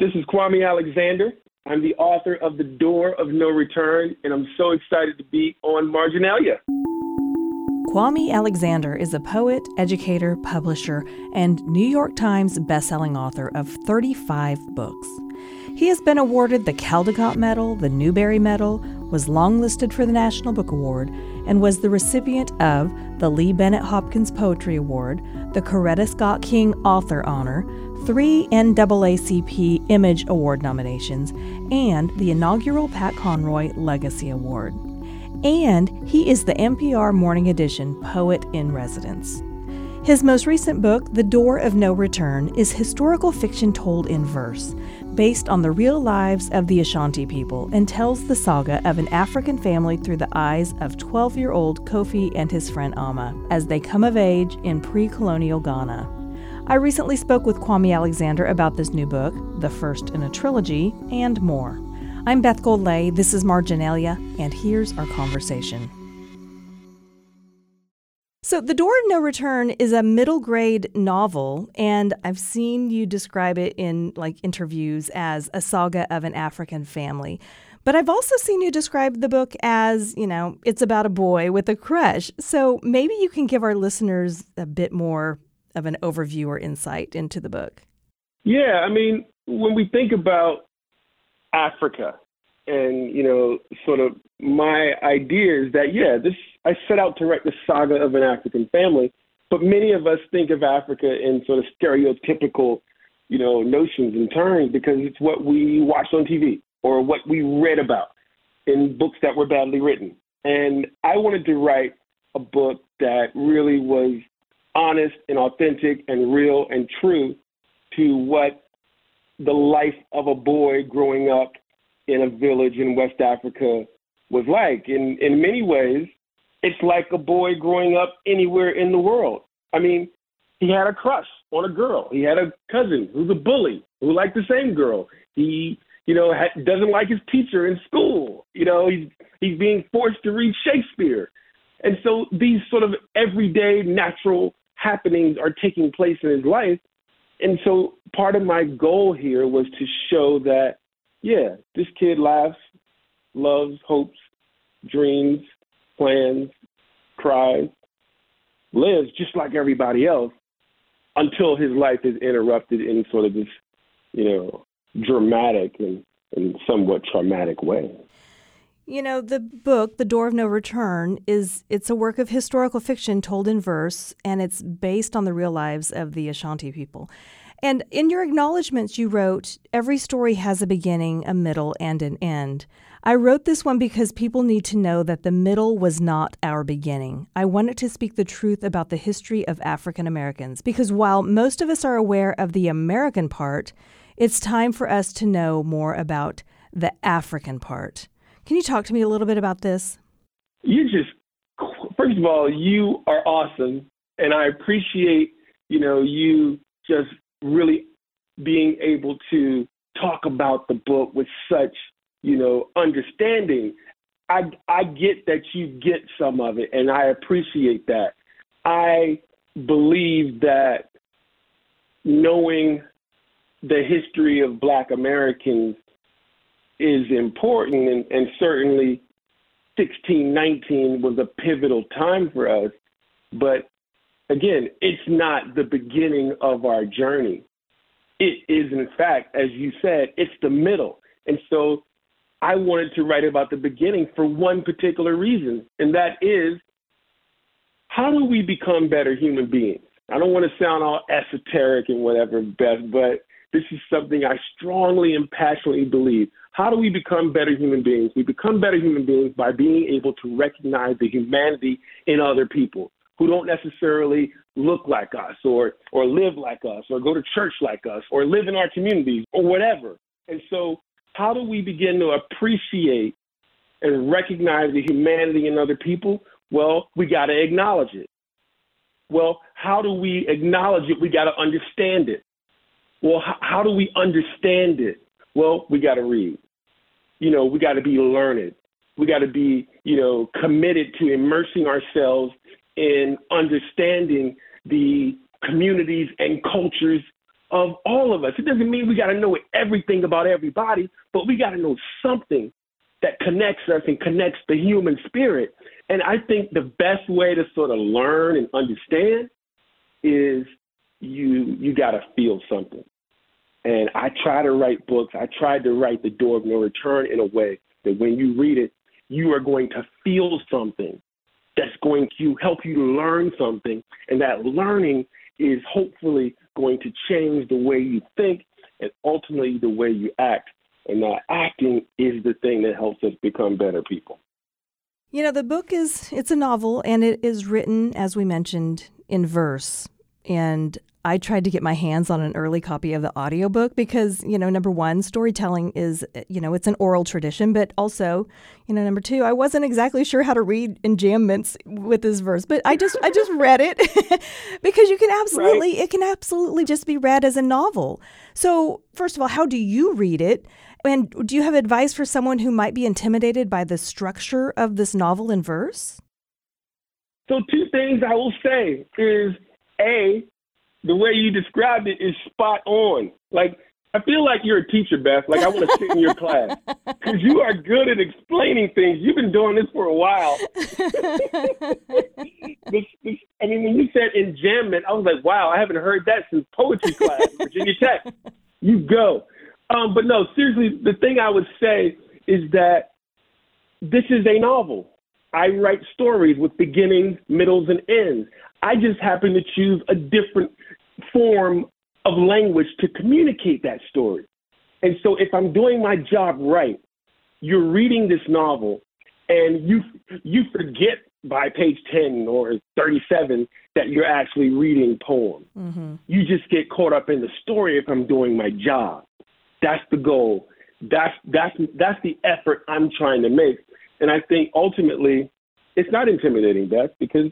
This is Kwame Alexander. I'm the author of The Door of No Return, and I'm so excited to be on Marginalia. Kwame Alexander is a poet, educator, publisher, and New York Times bestselling author of 35 books. He has been awarded the Caldecott Medal, the Newbery Medal, was longlisted for the National Book Award, and was the recipient of the Lee Bennett Hopkins Poetry Award, the Coretta Scott King Author Honor, three NAACP Image Award nominations, and the inaugural Pat Conroy Legacy Award. And he is the NPR Morning Edition Poet in Residence. His most recent book, The Door of No Return, is historical fiction told in verse, based on the real lives of the Ashanti people, and tells the saga of an African family through the eyes of 12 year old Kofi and his friend Ama as they come of age in pre colonial Ghana. I recently spoke with Kwame Alexander about this new book, the first in a trilogy, and more. I'm Beth Golay, this is Marginalia, and here's our conversation. So, The Door of No Return is a middle grade novel, and I've seen you describe it in like interviews as a saga of an African family. But I've also seen you describe the book as, you know, it's about a boy with a crush. So maybe you can give our listeners a bit more of an overview or insight into the book? Yeah, I mean, when we think about Africa and, you know, sort of my idea is that, yeah, this, I set out to write the saga of an African family, but many of us think of Africa in sort of stereotypical, you know, notions and terms because it's what we watched on TV or what we read about in books that were badly written. And I wanted to write a book that really was honest and authentic and real and true to what the life of a boy growing up in a village in West Africa was like. In in many ways, it's like a boy growing up anywhere in the world. I mean, he had a crush on a girl. He had a cousin who's a bully who liked the same girl. He, you know, ha- doesn't like his teacher in school. You know, he's he's being forced to read Shakespeare. And so these sort of everyday natural happenings are taking place in his life. And so part of my goal here was to show that, yeah, this kid laughs, loves, hopes, dreams, plans, cries, lives just like everybody else until his life is interrupted in sort of this, you know, dramatic and, and somewhat traumatic way. You know, the book, The Door of No Return, is it's a work of historical fiction told in verse, and it's based on the real lives of the Ashanti people. And in your acknowledgments, you wrote, Every story has a beginning, a middle, and an end. I wrote this one because people need to know that the middle was not our beginning. I wanted to speak the truth about the history of African Americans because while most of us are aware of the American part, it's time for us to know more about the African part. Can you talk to me a little bit about this? You just, first of all, you are awesome, and I appreciate you know you just really being able to talk about the book with such you know understanding. I I get that you get some of it, and I appreciate that. I believe that knowing the history of Black Americans is important, and, and certainly 1619 was a pivotal time for us. But again, it's not the beginning of our journey. It is, in fact, as you said, it's the middle. And so I wanted to write about the beginning for one particular reason, and that is how do we become better human beings? I don't want to sound all esoteric and whatever, Beth, but this is something I strongly and passionately believe. How do we become better human beings? We become better human beings by being able to recognize the humanity in other people who don't necessarily look like us or or live like us or go to church like us or live in our communities or whatever. And so how do we begin to appreciate and recognize the humanity in other people? Well, we got to acknowledge it. Well, how do we acknowledge it? We got to understand it. Well, how, how do we understand it? Well, we got to read. You know, we got to be learned. We got to be, you know, committed to immersing ourselves in understanding the communities and cultures of all of us. It doesn't mean we got to know everything about everybody, but we got to know something that connects us and connects the human spirit. And I think the best way to sort of learn and understand is you you got to feel something. And I try to write books. I tried to write The Door of No Return in a way that when you read it, you are going to feel something that's going to help you to learn something. And that learning is hopefully going to change the way you think and ultimately the way you act. And that acting is the thing that helps us become better people. You know, the book is it's a novel and it is written as we mentioned in verse. And I tried to get my hands on an early copy of the audiobook because, you know, number one, storytelling is, eh, you know, it's an oral tradition, but also, you know, number two, I wasn't exactly sure how to read enjambments with this verse, but I just, I just read it because you can absolutely, right. it can absolutely just be read as a novel. So, first of all, how do you read it? And do you have advice for someone who might be intimidated by the structure of this novel in verse? So, two things I will say is A, the way you described it is spot on. Like, I feel like you're a teacher, Beth. Like, I want to sit in your class because you are good at explaining things. You've been doing this for a while. this, this, I mean, when you said enjambment, I was like, wow, I haven't heard that since poetry class, in Virginia Tech. You go. Um, but no, seriously, the thing I would say is that this is a novel. I write stories with beginnings, middles, and ends. I just happen to choose a different form of language to communicate that story. And so if I'm doing my job right, you're reading this novel and you you forget by page 10 or 37 that you're actually reading poem. Mm-hmm. You just get caught up in the story if I'm doing my job. That's the goal. That's that's that's the effort I'm trying to make. And I think ultimately it's not intimidating, Beth, because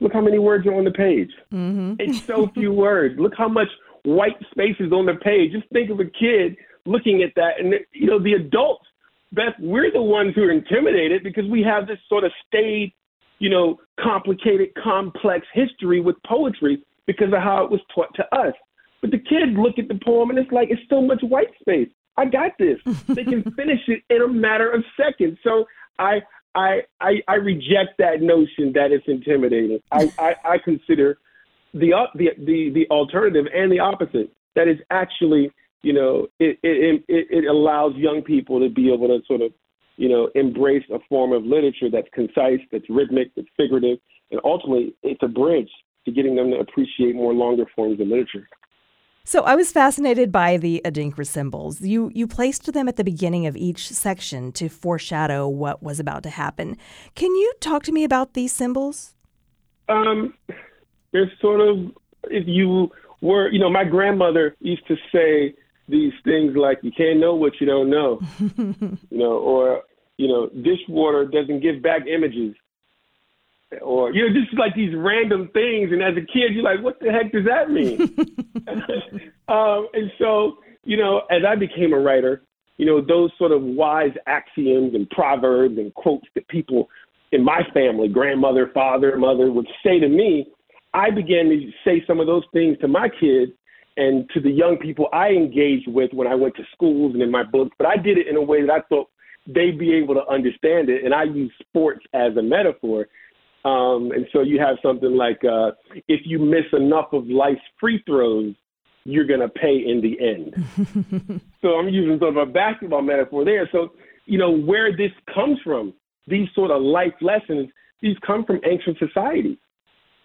look how many words are on the page. Mm-hmm. It's so few words. Look how much white space is on the page. Just think of a kid looking at that. And, you know, the adults, Beth, we're the ones who are intimidated because we have this sort of staid, you know, complicated, complex history with poetry because of how it was taught to us. But the kids look at the poem and it's like, it's so much white space. I got this. they can finish it in a matter of seconds. So I, I, I, I reject that notion that it's intimidating. I, I, I consider the, the, the, the alternative and the opposite. That is actually, you know, it, it, it, it allows young people to be able to sort of, you know, embrace a form of literature that's concise, that's rhythmic, that's figurative, and ultimately it's a bridge to getting them to appreciate more longer forms of literature. So I was fascinated by the Adinkra symbols. You you placed them at the beginning of each section to foreshadow what was about to happen. Can you talk to me about these symbols? Um, they're sort of if you were, you know, my grandmother used to say these things like you can't know what you don't know, you know, or you know, dishwater doesn't give back images or you know just like these random things and as a kid you're like what the heck does that mean? Um, and so you know as i became a writer you know those sort of wise axioms and proverbs and quotes that people in my family grandmother father mother would say to me i began to say some of those things to my kids and to the young people i engaged with when i went to schools and in my books but i did it in a way that i thought they'd be able to understand it and i use sports as a metaphor um, and so you have something like uh, if you miss enough of life's free throws, you're going to pay in the end. so I'm using sort of a basketball metaphor there. So, you know, where this comes from, these sort of life lessons, these come from ancient societies,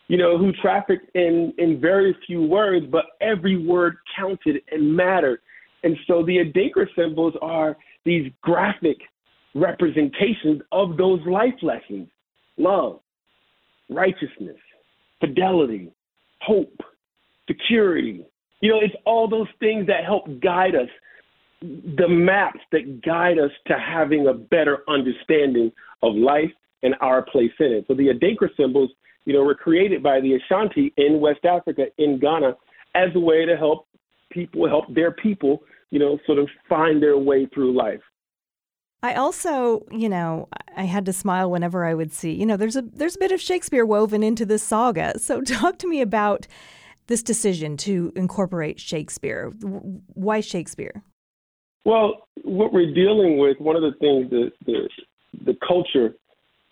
you know, who trafficked in, in very few words, but every word counted and mattered. And so the Adinkra symbols are these graphic representations of those life lessons love, righteousness, fidelity, hope, security. You know, it's all those things that help guide us, the maps that guide us to having a better understanding of life and our place in it. So the Adinkra symbols, you know, were created by the Ashanti in West Africa, in Ghana, as a way to help people, help their people, you know, sort of find their way through life. I also, you know, I had to smile whenever I would see, you know, there's a there's a bit of Shakespeare woven into this saga. So talk to me about this decision to incorporate Shakespeare? Why Shakespeare? Well, what we're dealing with, one of the things that the, the culture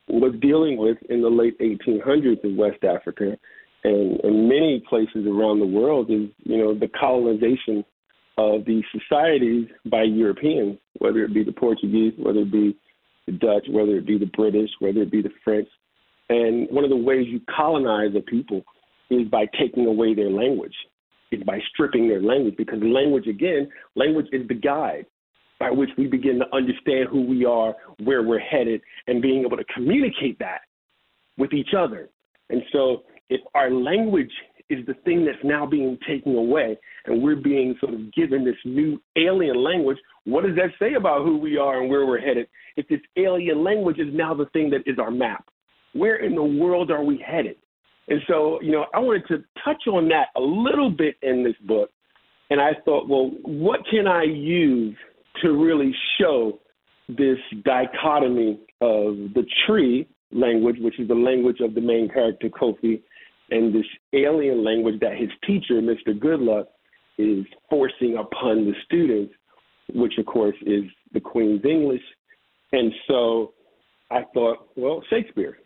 was dealing with in the late 1800s in West Africa and, in many places around the world is, you know, the colonization of these societies by Europeans, whether it be the Portuguese, whether it be the Dutch, whether it be the British, whether it be the French. And one of the ways you colonize a people is by taking away their language, is by stripping their language, because language, again, language is the guide by which we begin to understand who we are, where we're headed, and being able to communicate that with each other. And so if our language is the thing that's now being taken away and we're being sort of given this new alien language, what does that say about who we are and where we're headed? If this alien language is now the thing that is our map, where in the world are we headed? And so, you know, I wanted to touch on that a little bit in this book. And I thought, well, what can I use to really show this dichotomy of the Twi language, which is the language of the main character, Kofi, and this alien language that his teacher, Mr. Goodluck, is forcing upon the students, which of course is the Queen's English. And so I thought, well, Shakespeare.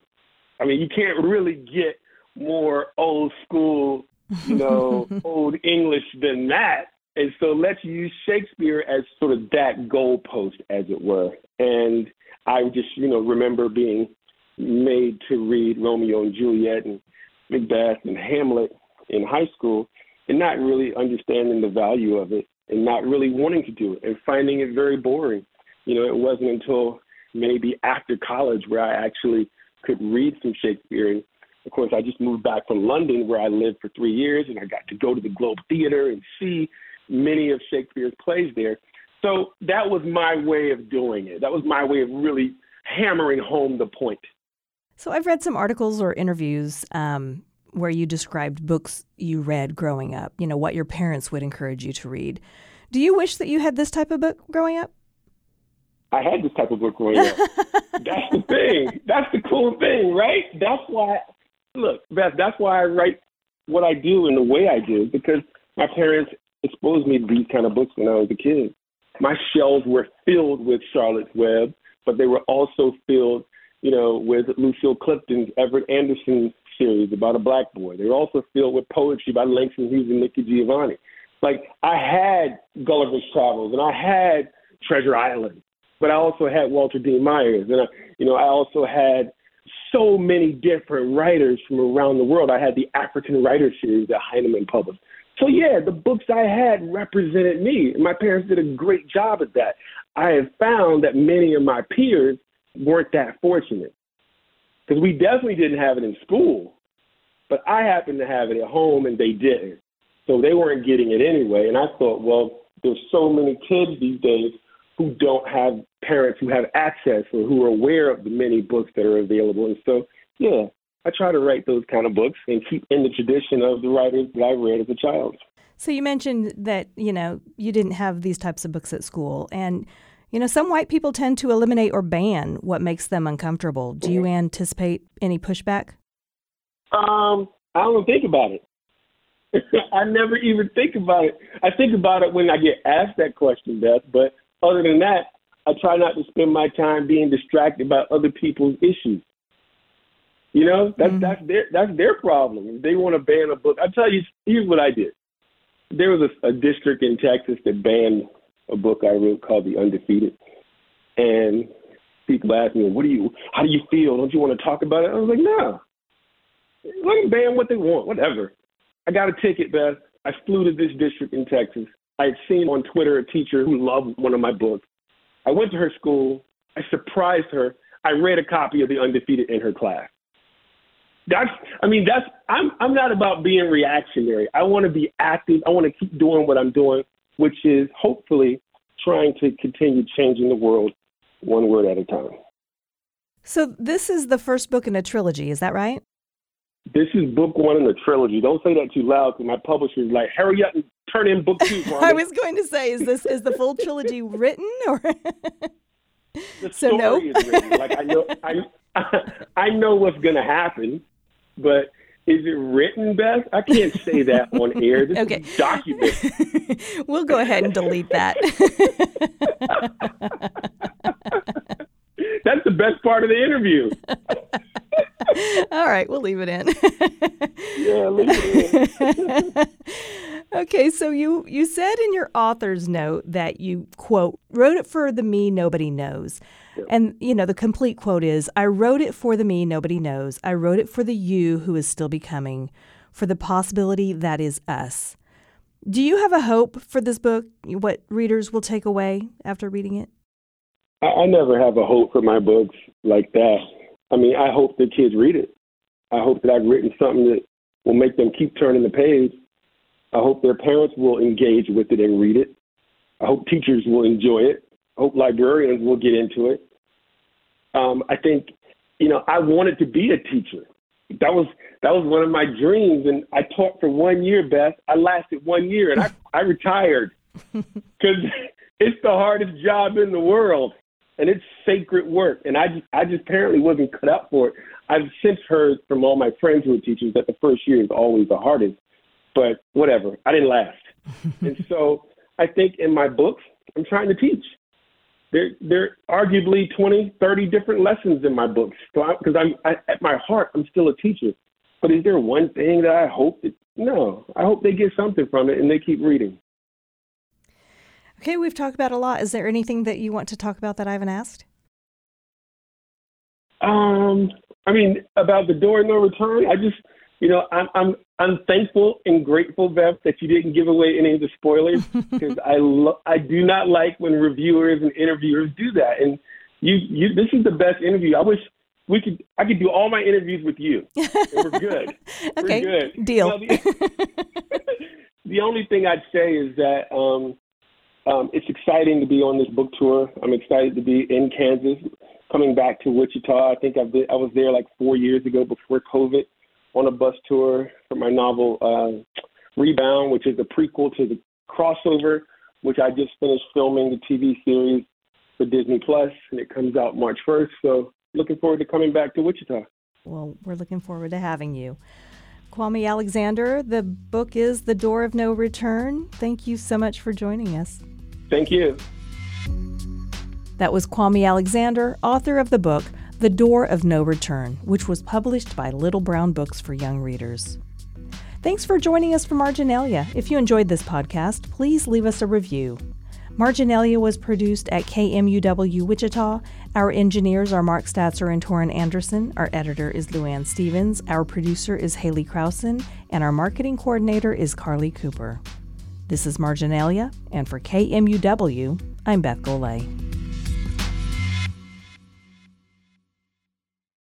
I mean, you can't really get more old school, you know, old English than that. And so let's use Shakespeare as sort of that goalpost, as it were. And I just, you know, remember being made to read Romeo and Juliet and Macbeth and Hamlet in high school and not really understanding the value of it and not really wanting to do it and finding it very boring. You know, it wasn't until maybe after college where I actually could read some Shakespeare. And of course, I just moved back from London where I lived for three years and I got to go to the Globe Theater and see many of Shakespeare's plays there. So that was my way of doing it. That was my way of really hammering home the point. So I've read some articles or interviews um, where you described books you read growing up, you know, what your parents would encourage you to read. Do you wish that you had this type of book growing up? I had this type of book growing up. that's the thing. That's the cool thing, right? That's why, look, Beth, that's why I write what I do in the way I do, because my parents exposed me to these kind of books when I was a kid. My shelves were filled with Charlotte's Web, but they were also filled you know, with Lucille Clifton's Everett Anderson series about a black boy. They were also filled with poetry by Langston Hughes and Nikki Giovanni. Like I had Gulliver's Travels and I had Treasure Island, but I also had Walter Dean Myers, and I, you know, I also had so many different writers from around the world. I had the African Writer series that Heinemann published. So yeah, the books I had represented me. My parents did a great job at that. I have found that many of my peers weren't that fortunate because we definitely didn't have it in school, but I happened to have it at home and they didn't. So they weren't getting it anyway. And I thought, well, there's so many kids these days who don't have parents who have access or who are aware of the many books that are available. And so, yeah, I try to write those kind of books and keep in the tradition of the writers that I read as a child. So you mentioned that, you know, you didn't have these types of books at school. And you know, some white people tend to eliminate or ban what makes them uncomfortable. Do you anticipate any pushback? Um, I don't think about it. I never even think about it. I think about it when I get asked that question, Beth. But other than that, I try not to spend my time being distracted by other people's issues. You know, that's mm-hmm. that's their that's their problem. If they want to ban a book, I tell you, here's what I did. There was a, a district in Texas that banned a book I wrote called The Undefeated. And people ask me, "What do you? How do you feel? Don't you want to talk about it?" I was like, "No, let them ban what they want, whatever." I got a ticket, Beth. I flew to this district in Texas. I had seen on Twitter a teacher who loved one of my books. I went to her school. I surprised her. I read a copy of The Undefeated in her class. That's, I mean, that's, I'm, I'm not about being reactionary. I want to be active. I want to keep doing what I'm doing which is hopefully trying to continue changing the world one word at a time. So, this is the first book in a trilogy, is that right? This is book one in the trilogy. Don't say that too loud because my publisher is like, hurry up and turn in book two. I was going to say, is this is the full trilogy written or? the so no. is written. Like I know, I, I know what's going to happen, but Is it written, Beth? I can't say that on air. This okay. is document. we'll go ahead and delete that. That's the best part of the interview. All right, we'll leave it in. yeah, leave it in. okay, so you you said in your author's note that you quote wrote it for the me nobody knows. And you know, the complete quote is I wrote it for the me nobody knows. I wrote it for the you who is still becoming, for the possibility that is us. Do you have a hope for this book? What readers will take away after reading it? I, I never have a hope for my books like that. I mean, I hope the kids read it. I hope that I've written something that will make them keep turning the page. I hope their parents will engage with it and read it. I hope teachers will enjoy it. I hope librarians will get into it. Um, I think, you know, I wanted to be a teacher. That was that was one of my dreams, and I taught for one year. Beth, I lasted one year, and I I retired because it's the hardest job in the world and it's sacred work. And I just, I just apparently wasn't cut out for it. I've since heard from all my friends who are teachers that the first year is always the hardest, but whatever. I didn't last. and so I think in my books, I'm trying to teach. There, there are arguably 20, 30 different lessons in my books. Because I'm, I, at my heart, I'm still a teacher. But is there one thing that I hope that, no, I hope they get something from it and they keep reading. Okay, we've talked about a lot. Is there anything that you want to talk about that I haven't asked? Um, I mean, about the door and no return. I just, you know, I'm I'm I'm thankful and grateful, Beth, that you didn't give away any of the spoilers because I lo- I do not like when reviewers and interviewers do that. And you you this is the best interview. I wish we could I could do all my interviews with you. we're good. okay, we're good. Deal. the, the only thing I'd say is that um, um, it's exciting to be on this book tour. I'm excited to be in Kansas, coming back to Wichita. I think I've been, I was there like four years ago before COVID on a bus tour for my novel uh, Rebound, which is a prequel to the crossover, which I just finished filming the TV series for Disney Plus, and it comes out March 1st. So looking forward to coming back to Wichita. Well, we're looking forward to having you. Kwame Alexander, the book is The Door of No Return. Thank you so much for joining us. Thank you. That was Kwame Alexander, author of the book The Door of No Return, which was published by Little Brown Books for Young Readers. Thanks for joining us for Marginalia. If you enjoyed this podcast, please leave us a review. Marginalia was produced at KMUW Wichita. Our engineers are Mark Statzer and Torin Anderson. Our editor is Luann Stevens. Our producer is Haley Krausen. And our marketing coordinator is Carly Cooper. This is Marginalia, and for KMUW, I'm Beth Golay.